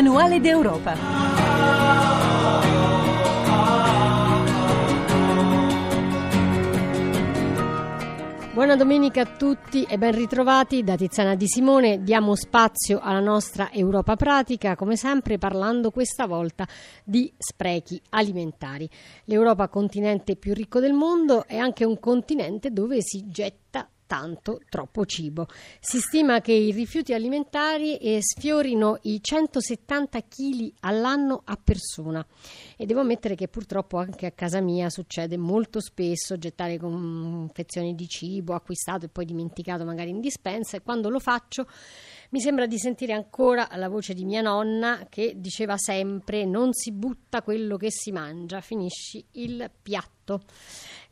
Manuale d'Europa. Buona domenica a tutti e ben ritrovati da Tiziana Di Simone. Diamo spazio alla nostra Europa pratica, come sempre parlando questa volta di sprechi alimentari. L'Europa, continente più ricco del mondo, è anche un continente dove si getta tanto, troppo cibo. Si stima che i rifiuti alimentari eh, sfiorino i 170 kg all'anno a persona e devo ammettere che purtroppo anche a casa mia succede molto spesso gettare confezioni di cibo acquistato e poi dimenticato magari in dispensa e quando lo faccio mi sembra di sentire ancora la voce di mia nonna che diceva sempre non si butta quello che si mangia, finisci il piatto.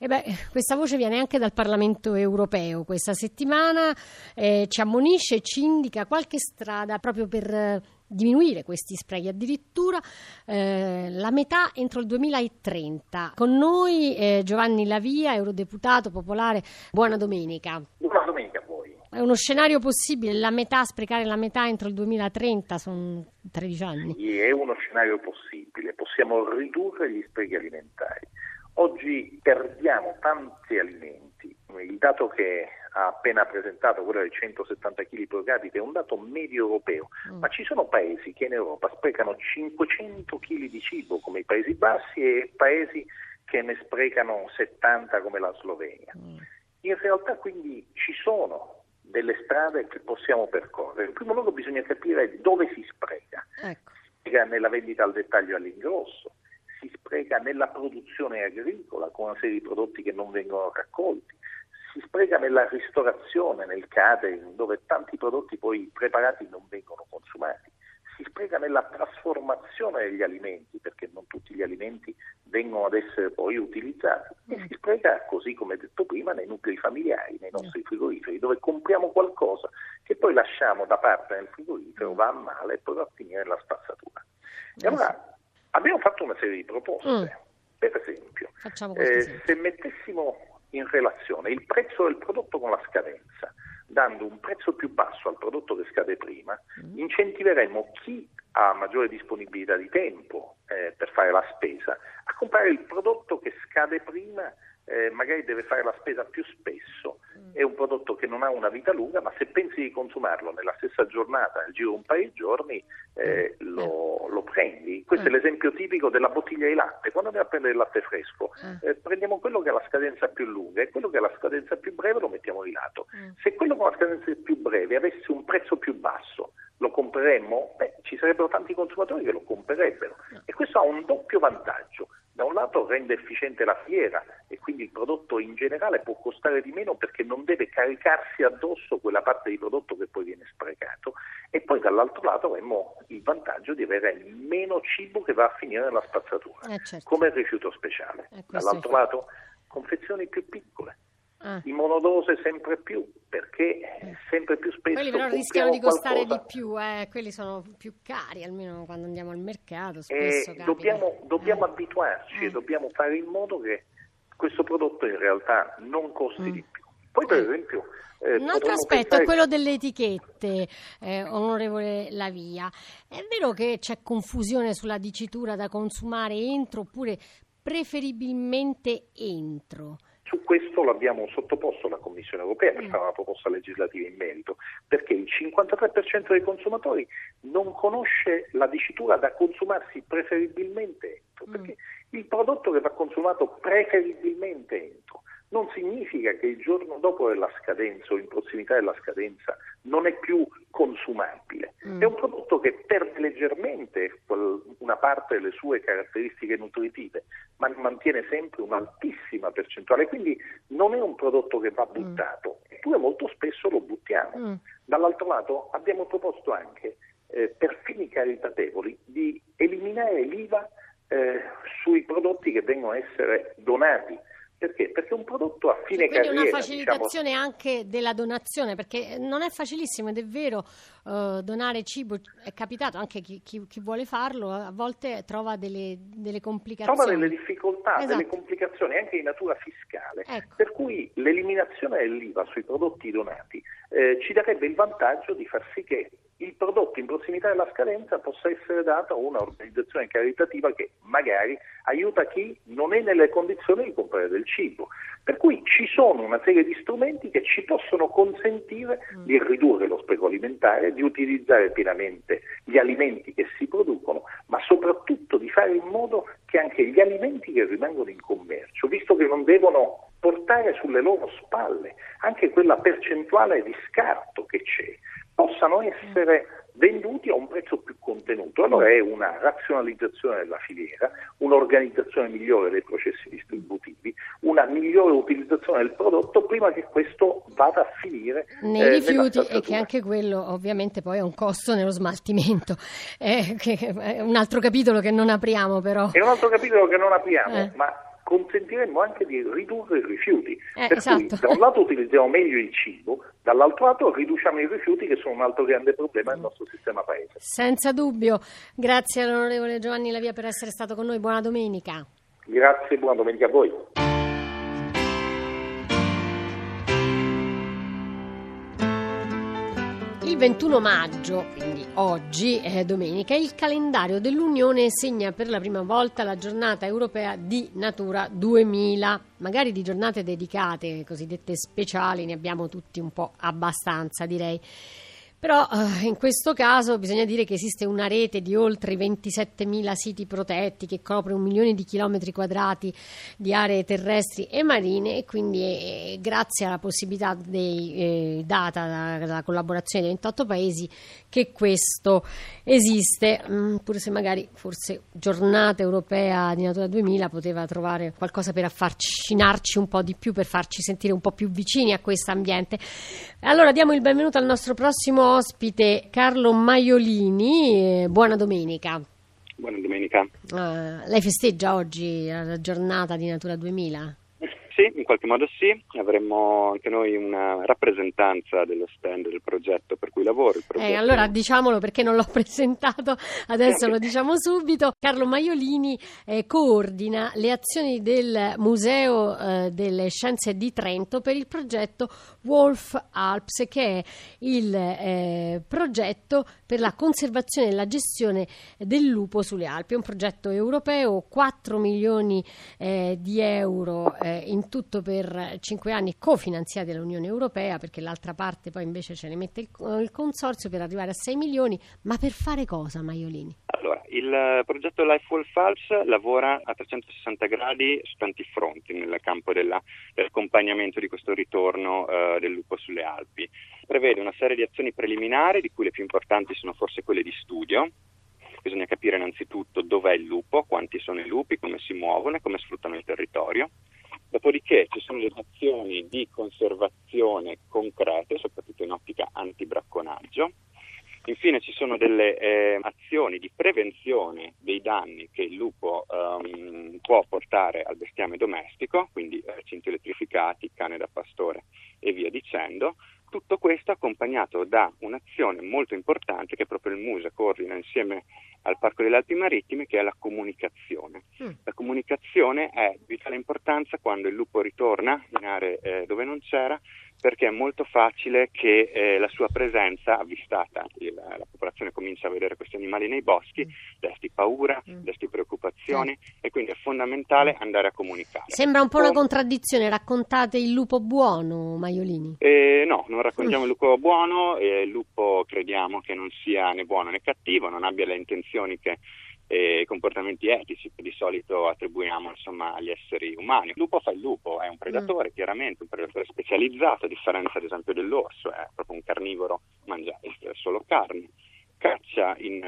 E beh, questa voce viene anche dal Parlamento europeo. Questa settimana eh, ci ammonisce e ci indica qualche strada proprio per eh, diminuire questi sprechi, addirittura eh, la metà entro il 2030. Con noi eh, Giovanni Lavia, eurodeputato popolare. Buona domenica. Buona domenica a voi. È uno scenario possibile, la metà, sprecare la metà entro il 2030, sono 13 anni. Sì, è uno scenario possibile, possiamo ridurre gli sprechi alimentari. Oggi perdiamo tanti alimenti, il dato che ha appena presentato, quello dei 170 kg pro capite, è un dato medio europeo, mm. ma ci sono paesi che in Europa sprecano 500 kg di cibo come i Paesi Bassi e paesi che ne sprecano 70 come la Slovenia. Mm. In realtà quindi ci sono delle strade che possiamo percorrere. In primo luogo bisogna capire dove si spreca. Ecco. Nella vendita al dettaglio all'ingrosso, spreca nella produzione agricola con una serie di prodotti che non vengono raccolti, si spreca nella ristorazione, nel catering, dove tanti prodotti poi preparati non vengono consumati, si spreca nella trasformazione degli alimenti, perché non tutti gli alimenti vengono ad essere poi utilizzati, e si spreca, così come detto prima, nei nuclei familiari, nei nostri frigoriferi, dove compriamo qualcosa che poi lasciamo da parte nel frigorifero, va a male e poi va a finire nella spazzatura. E allora Abbiamo fatto una serie di proposte. Mm. Per esempio, eh, se mettessimo in relazione il prezzo del prodotto con la scadenza, dando un prezzo più basso al prodotto che scade prima, mm. incentiveremmo chi ha maggiore disponibilità di tempo eh, per fare la spesa a comprare il prodotto che scade prima eh, magari deve fare la spesa più spesso, mm. è un prodotto che non ha una vita lunga, ma se pensi di consumarlo nella stessa giornata, nel giro di un paio di giorni, eh, mm. lo, lo, prendi. Questo è mm. l'esempio tipico della bottiglia di latte. Quando andiamo a prendere il latte fresco, eh, prendiamo quello che ha la scadenza più lunga e quello che ha la scadenza più breve lo mettiamo di lato. Se quello con la scadenza più breve avesse un prezzo più basso, lo compreremmo? Beh, ci sarebbero tanti consumatori che lo comprerebbero e questo ha un doppio vantaggio. Da un lato rende efficiente la fiera e quindi il prodotto in generale può costare di meno perché non deve caricarsi addosso quella parte di prodotto che poi viene sprecato e poi dall'altro lato avremo il vantaggio di avere meno cibo che va a finire nella spazzatura, eh certo. come il rifiuto speciale. Eh, dall'altro lato confezioni più piccole Ah. in monodose sempre più perché eh. sempre più spesso quelli però rischiano di costare qualcosa. di più eh. quelli sono più cari almeno quando andiamo al mercato spesso eh, dobbiamo, dobbiamo eh. abituarci e eh. dobbiamo fare in modo che questo prodotto in realtà non costi mm. di più poi per esempio eh, un altro aspetto è quello delle etichette, eh, onorevole Lavia. È vero che c'è confusione sulla dicitura da consumare entro oppure preferibilmente entro? Questo l'abbiamo sottoposto alla Commissione europea per mm. fare una proposta legislativa in merito, perché il 53% dei consumatori non conosce la dicitura da consumarsi preferibilmente entro, mm. perché il prodotto che va consumato preferibilmente entro non significa che il giorno dopo della scadenza o in prossimità della scadenza non è più consumabile. Mm. È un prodotto che perde leggermente una parte delle sue caratteristiche nutritive, ma mantiene sempre un'altissima percentuale, quindi non è un prodotto che va mm. buttato, eppure molto spesso lo buttiamo. Mm. Dall'altro lato abbiamo proposto anche, eh, per fini caritatevoli, di eliminare l'IVA eh, sui prodotti che vengono a essere donati perché? Perché un prodotto a fine Quindi carriera... Quindi una facilitazione diciamo... anche della donazione, perché non è facilissimo ed è vero uh, donare cibo, è capitato anche chi, chi, chi, vuole farlo, a volte trova delle, delle complicazioni. Trova delle difficoltà, esatto. delle complicazioni anche di natura fiscale, ecco. per cui l'eliminazione dell'IVA sui prodotti donati eh, ci darebbe il vantaggio di far sì che il prodotto in prossimità della scadenza possa essere dato a un'organizzazione caritativa che magari aiuta chi non è nelle condizioni di comprare del cibo. Per cui ci sono una serie di strumenti che ci possono consentire mm. di ridurre lo spreco alimentare, di utilizzare pienamente gli alimenti che si producono, ma soprattutto di fare in modo che anche gli alimenti che rimangono in commercio, visto che non devono portare sulle loro spalle anche quella percentuale di scarto che c'è, possano essere venduti a un prezzo più contenuto. Allora è una razionalizzazione della filiera, un'organizzazione migliore dei processi distributivi, una migliore utilizzazione del prodotto prima che questo vada a finire nei eh, rifiuti e che anche quello ovviamente poi ha un costo nello smaltimento. Eh, è un altro capitolo che non apriamo però. È un altro capitolo che non apriamo, eh. ma consentiremmo anche di ridurre i rifiuti. Eh, per esatto. cui da un lato utilizziamo meglio il cibo, dall'altro lato riduciamo i rifiuti che sono un altro grande problema del nostro sistema paese. Senza dubbio. Grazie all'onorevole Giovanni Lavia per essere stato con noi. Buona domenica. Grazie, buona domenica a voi. 21 maggio, quindi oggi, è domenica, il calendario dell'Unione segna per la prima volta la giornata europea di Natura 2000. Magari di giornate dedicate, cosiddette speciali, ne abbiamo tutti un po' abbastanza, direi. Però eh, in questo caso bisogna dire che esiste una rete di oltre 27.000 siti protetti che copre un milione di chilometri quadrati di aree terrestri e marine e quindi eh, grazie alla possibilità dei, eh, data dalla, collaborazione dei 28 paesi che questo esiste, mm, pur se magari forse giornata europea di Natura 2000 poteva trovare qualcosa per affascinarci un po' di più, per farci sentire un po' più vicini a questo ambiente. Allora diamo il benvenuto al nostro prossimo ospite Carlo Maiolini. Buona domenica. Buona domenica. Uh, lei festeggia oggi la giornata di Natura 2000? Sì, qualche modo sì, avremmo anche noi una rappresentanza dello stand del progetto per cui lavoro. Eh, allora diciamolo perché non l'ho presentato, adesso lo diciamo subito. Carlo Maiolini eh, coordina le azioni del Museo eh, delle Scienze di Trento per il progetto Wolf Alps, che è il eh, progetto per la conservazione e la gestione del lupo sulle Alpi. È un progetto europeo, 4 milioni eh, di euro eh, in tutto per cinque anni cofinanziati dall'Unione Europea, perché l'altra parte poi invece ce ne mette il, il consorzio per arrivare a 6 milioni, ma per fare cosa Maiolini? Allora, il progetto Life Wolf Alps lavora a 360 gradi su tanti fronti nel campo della, dell'accompagnamento di questo ritorno uh, del lupo sulle Alpi. Prevede una serie di azioni preliminari, di cui le più importanti sono forse quelle di studio, bisogna capire innanzitutto dov'è il lupo, quanti sono i lupi, come si muovono e come sfruttano il territorio. Dopodiché ci sono le azioni di conservazione concrete, soprattutto in ottica antibracconaggio. Infine ci sono delle eh, azioni di prevenzione dei danni che il lupo um, può portare al bestiame domestico, quindi eh, cinti elettrificati, cane da pastore e via dicendo. Tutto questo accompagnato da un'azione molto importante che proprio il MUSE coordina insieme al Parco delle Alpi Marittime, che è la comunicazione. Mm. La comunicazione è di vitale importanza quando il lupo ritorna in aree eh, dove non c'era perché è molto facile che eh, la sua presenza avvistata, il, la popolazione comincia a vedere questi animali nei boschi, mm. desti paura, mm. desti preoccupazioni mm. e quindi è fondamentale andare a comunicare. Sembra un po' una contraddizione, raccontate il lupo buono, Maiolini? Eh, no, non raccontiamo il lupo buono, eh, il lupo crediamo che non sia né buono né cattivo, non abbia le intenzioni che e comportamenti etici che di solito attribuiamo insomma, agli esseri umani. Il lupo fa il lupo, è un predatore, mm. chiaramente, un predatore specializzato, a differenza ad esempio dell'orso, è proprio un carnivoro, mangia solo carne. Caccia in,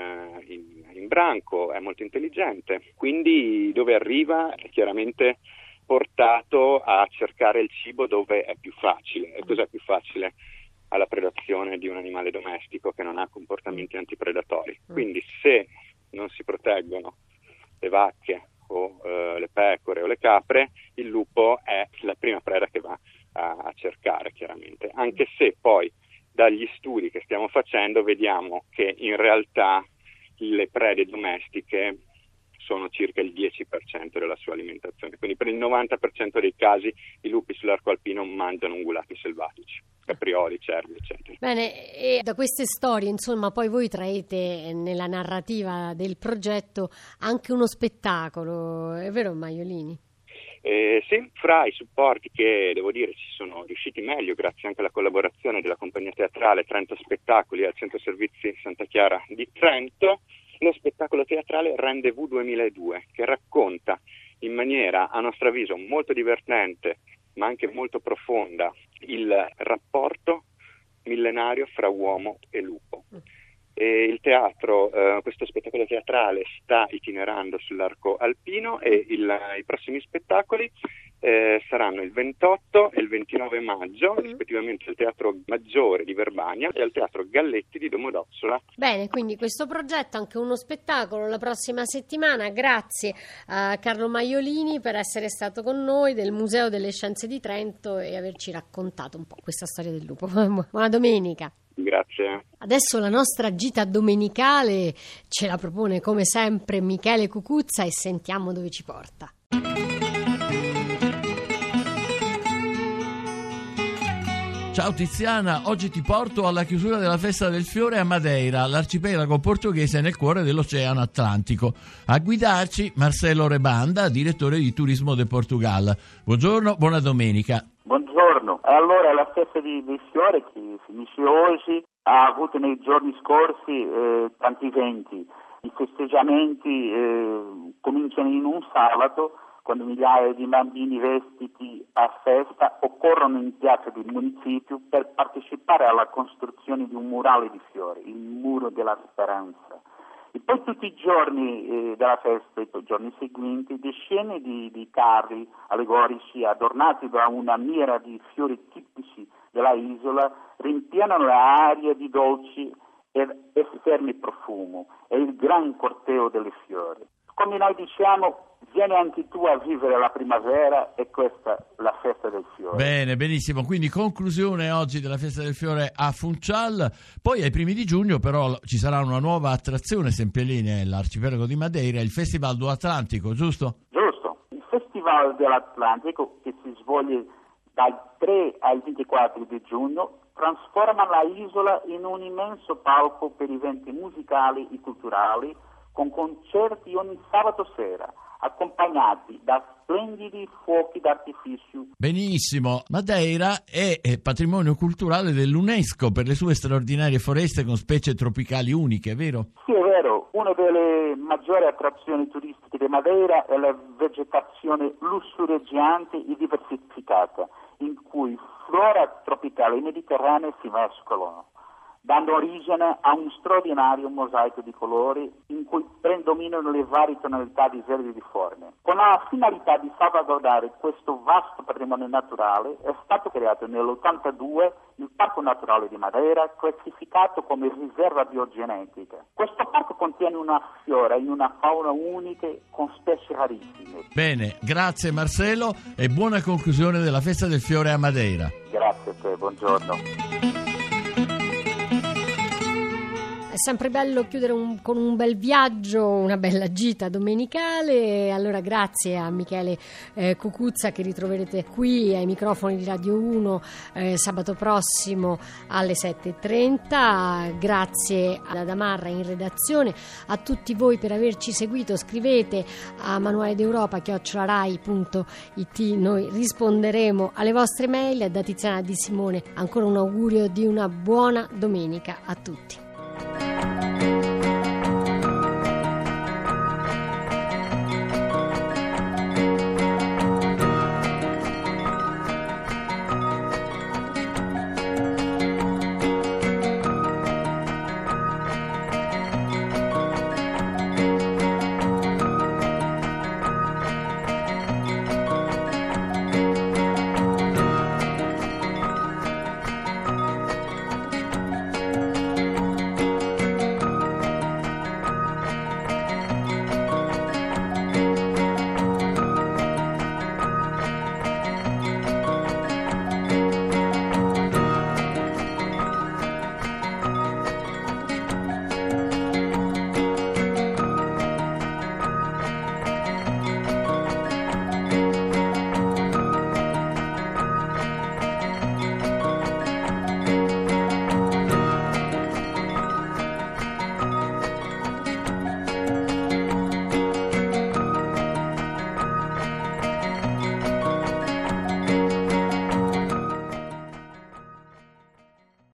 in, in branco, è molto intelligente, quindi dove arriva è chiaramente portato a cercare il cibo dove è più facile. E cos'è più facile? alla predazione di un animale domestico che non ha comportamenti antipredatori. Mm. Quindi se non si proteggono le vacche o eh, le pecore o le capre, il lupo è la prima preda che va a, a cercare chiaramente, anche se poi dagli studi che stiamo facendo vediamo che in realtà le prede domestiche sono circa il 10% della sua alimentazione. Quindi per il 90% dei casi i lupi sull'arco alpino mangiano ungulati selvatici, caprioli, cervi, eccetera. Bene, e da queste storie, insomma, poi voi traete nella narrativa del progetto anche uno spettacolo, è vero Maiolini? Eh, sì, fra i supporti che devo dire ci sono riusciti meglio, grazie anche alla collaborazione della compagnia teatrale Trento Spettacoli al Centro Servizi Santa Chiara di Trento, lo spettacolo teatrale Rendezvous 2002, che racconta in maniera, a nostro avviso, molto divertente, ma anche molto profonda, il rapporto millenario fra uomo e lupo. E il teatro, eh, questo spettacolo teatrale sta itinerando sull'arco alpino e il, i prossimi spettacoli eh, saranno il 28 e il 29 maggio, mm. rispettivamente al Teatro Maggiore di Verbania e al Teatro Galletti di Domodossola. Bene, quindi questo progetto, anche uno spettacolo la prossima settimana. Grazie a Carlo Maiolini per essere stato con noi del Museo delle Scienze di Trento e averci raccontato un po' questa storia del lupo. Buona domenica. Grazie. Adesso la nostra gita domenicale ce la propone come sempre Michele Cucuzza e sentiamo dove ci porta. Ciao Tiziana, oggi ti porto alla chiusura della festa del fiore a Madeira, l'arcipelago portoghese nel cuore dell'Oceano Atlantico. A guidarci Marcelo Rebanda, direttore di Turismo del Portugal. Buongiorno, buona domenica. Buongiorno. Allora, la festa di, del fiore che finisce oggi ha avuto nei giorni scorsi eh, tanti eventi. I festeggiamenti eh, cominciano in un sabato quando migliaia di bambini vestiti a festa occorrono in piazza del municipio per partecipare alla costruzione di un murale di fiori, il muro della speranza. E poi tutti i giorni eh, della festa, i giorni seguenti, decine di, di carri allegorici adornati da una mira di fiori tipici della isola riempiano l'aria di dolci e, e fermi profumo. È il gran corteo delle fiori. Come noi diciamo, vieni anche tu a vivere la primavera e questa è la festa del fiore. Bene, benissimo. Quindi conclusione oggi della festa del fiore a Funchal. Poi ai primi di giugno però ci sarà una nuova attrazione sempre lì nell'arcipelago di Madeira, il Festival do Atlantico, giusto? Giusto. Il Festival dell'Atlantico che si svolge dal 3 al 24 di giugno trasforma la isola in un immenso palco per eventi musicali e culturali con concerti ogni sabato sera accompagnati da splendidi fuochi d'artificio. Benissimo, Madeira è patrimonio culturale dell'UNESCO per le sue straordinarie foreste con specie tropicali uniche, vero? Sì, è vero. Una delle maggiori attrazioni turistiche di Madeira è la vegetazione lussureggiante e diversificata, in cui flora tropicale e mediterranea si mescolano dando origine a un straordinario mosaico di colori in cui predominano le varie tonalità di verde e di forme. Con la finalità di salvaguardare questo vasto patrimonio naturale è stato creato nell'82 il Parco Naturale di Madeira, classificato come riserva biogenetica. Questo parco contiene una fiora e una fauna uniche con specie rarissime. Bene, grazie Marcello e buona conclusione della festa del fiore a Madeira. Grazie a te, buongiorno. Sempre bello chiudere un, con un bel viaggio, una bella gita domenicale. Allora grazie a Michele eh, Cucuzza che ritroverete qui ai microfoni di Radio 1 eh, sabato prossimo alle 7.30. Grazie ad Adamarra in redazione, a tutti voi per averci seguito. Scrivete a manuale d'Europa chiocciolarai.it, noi risponderemo alle vostre mail. Da Tiziana Di Simone ancora un augurio di una buona domenica a tutti.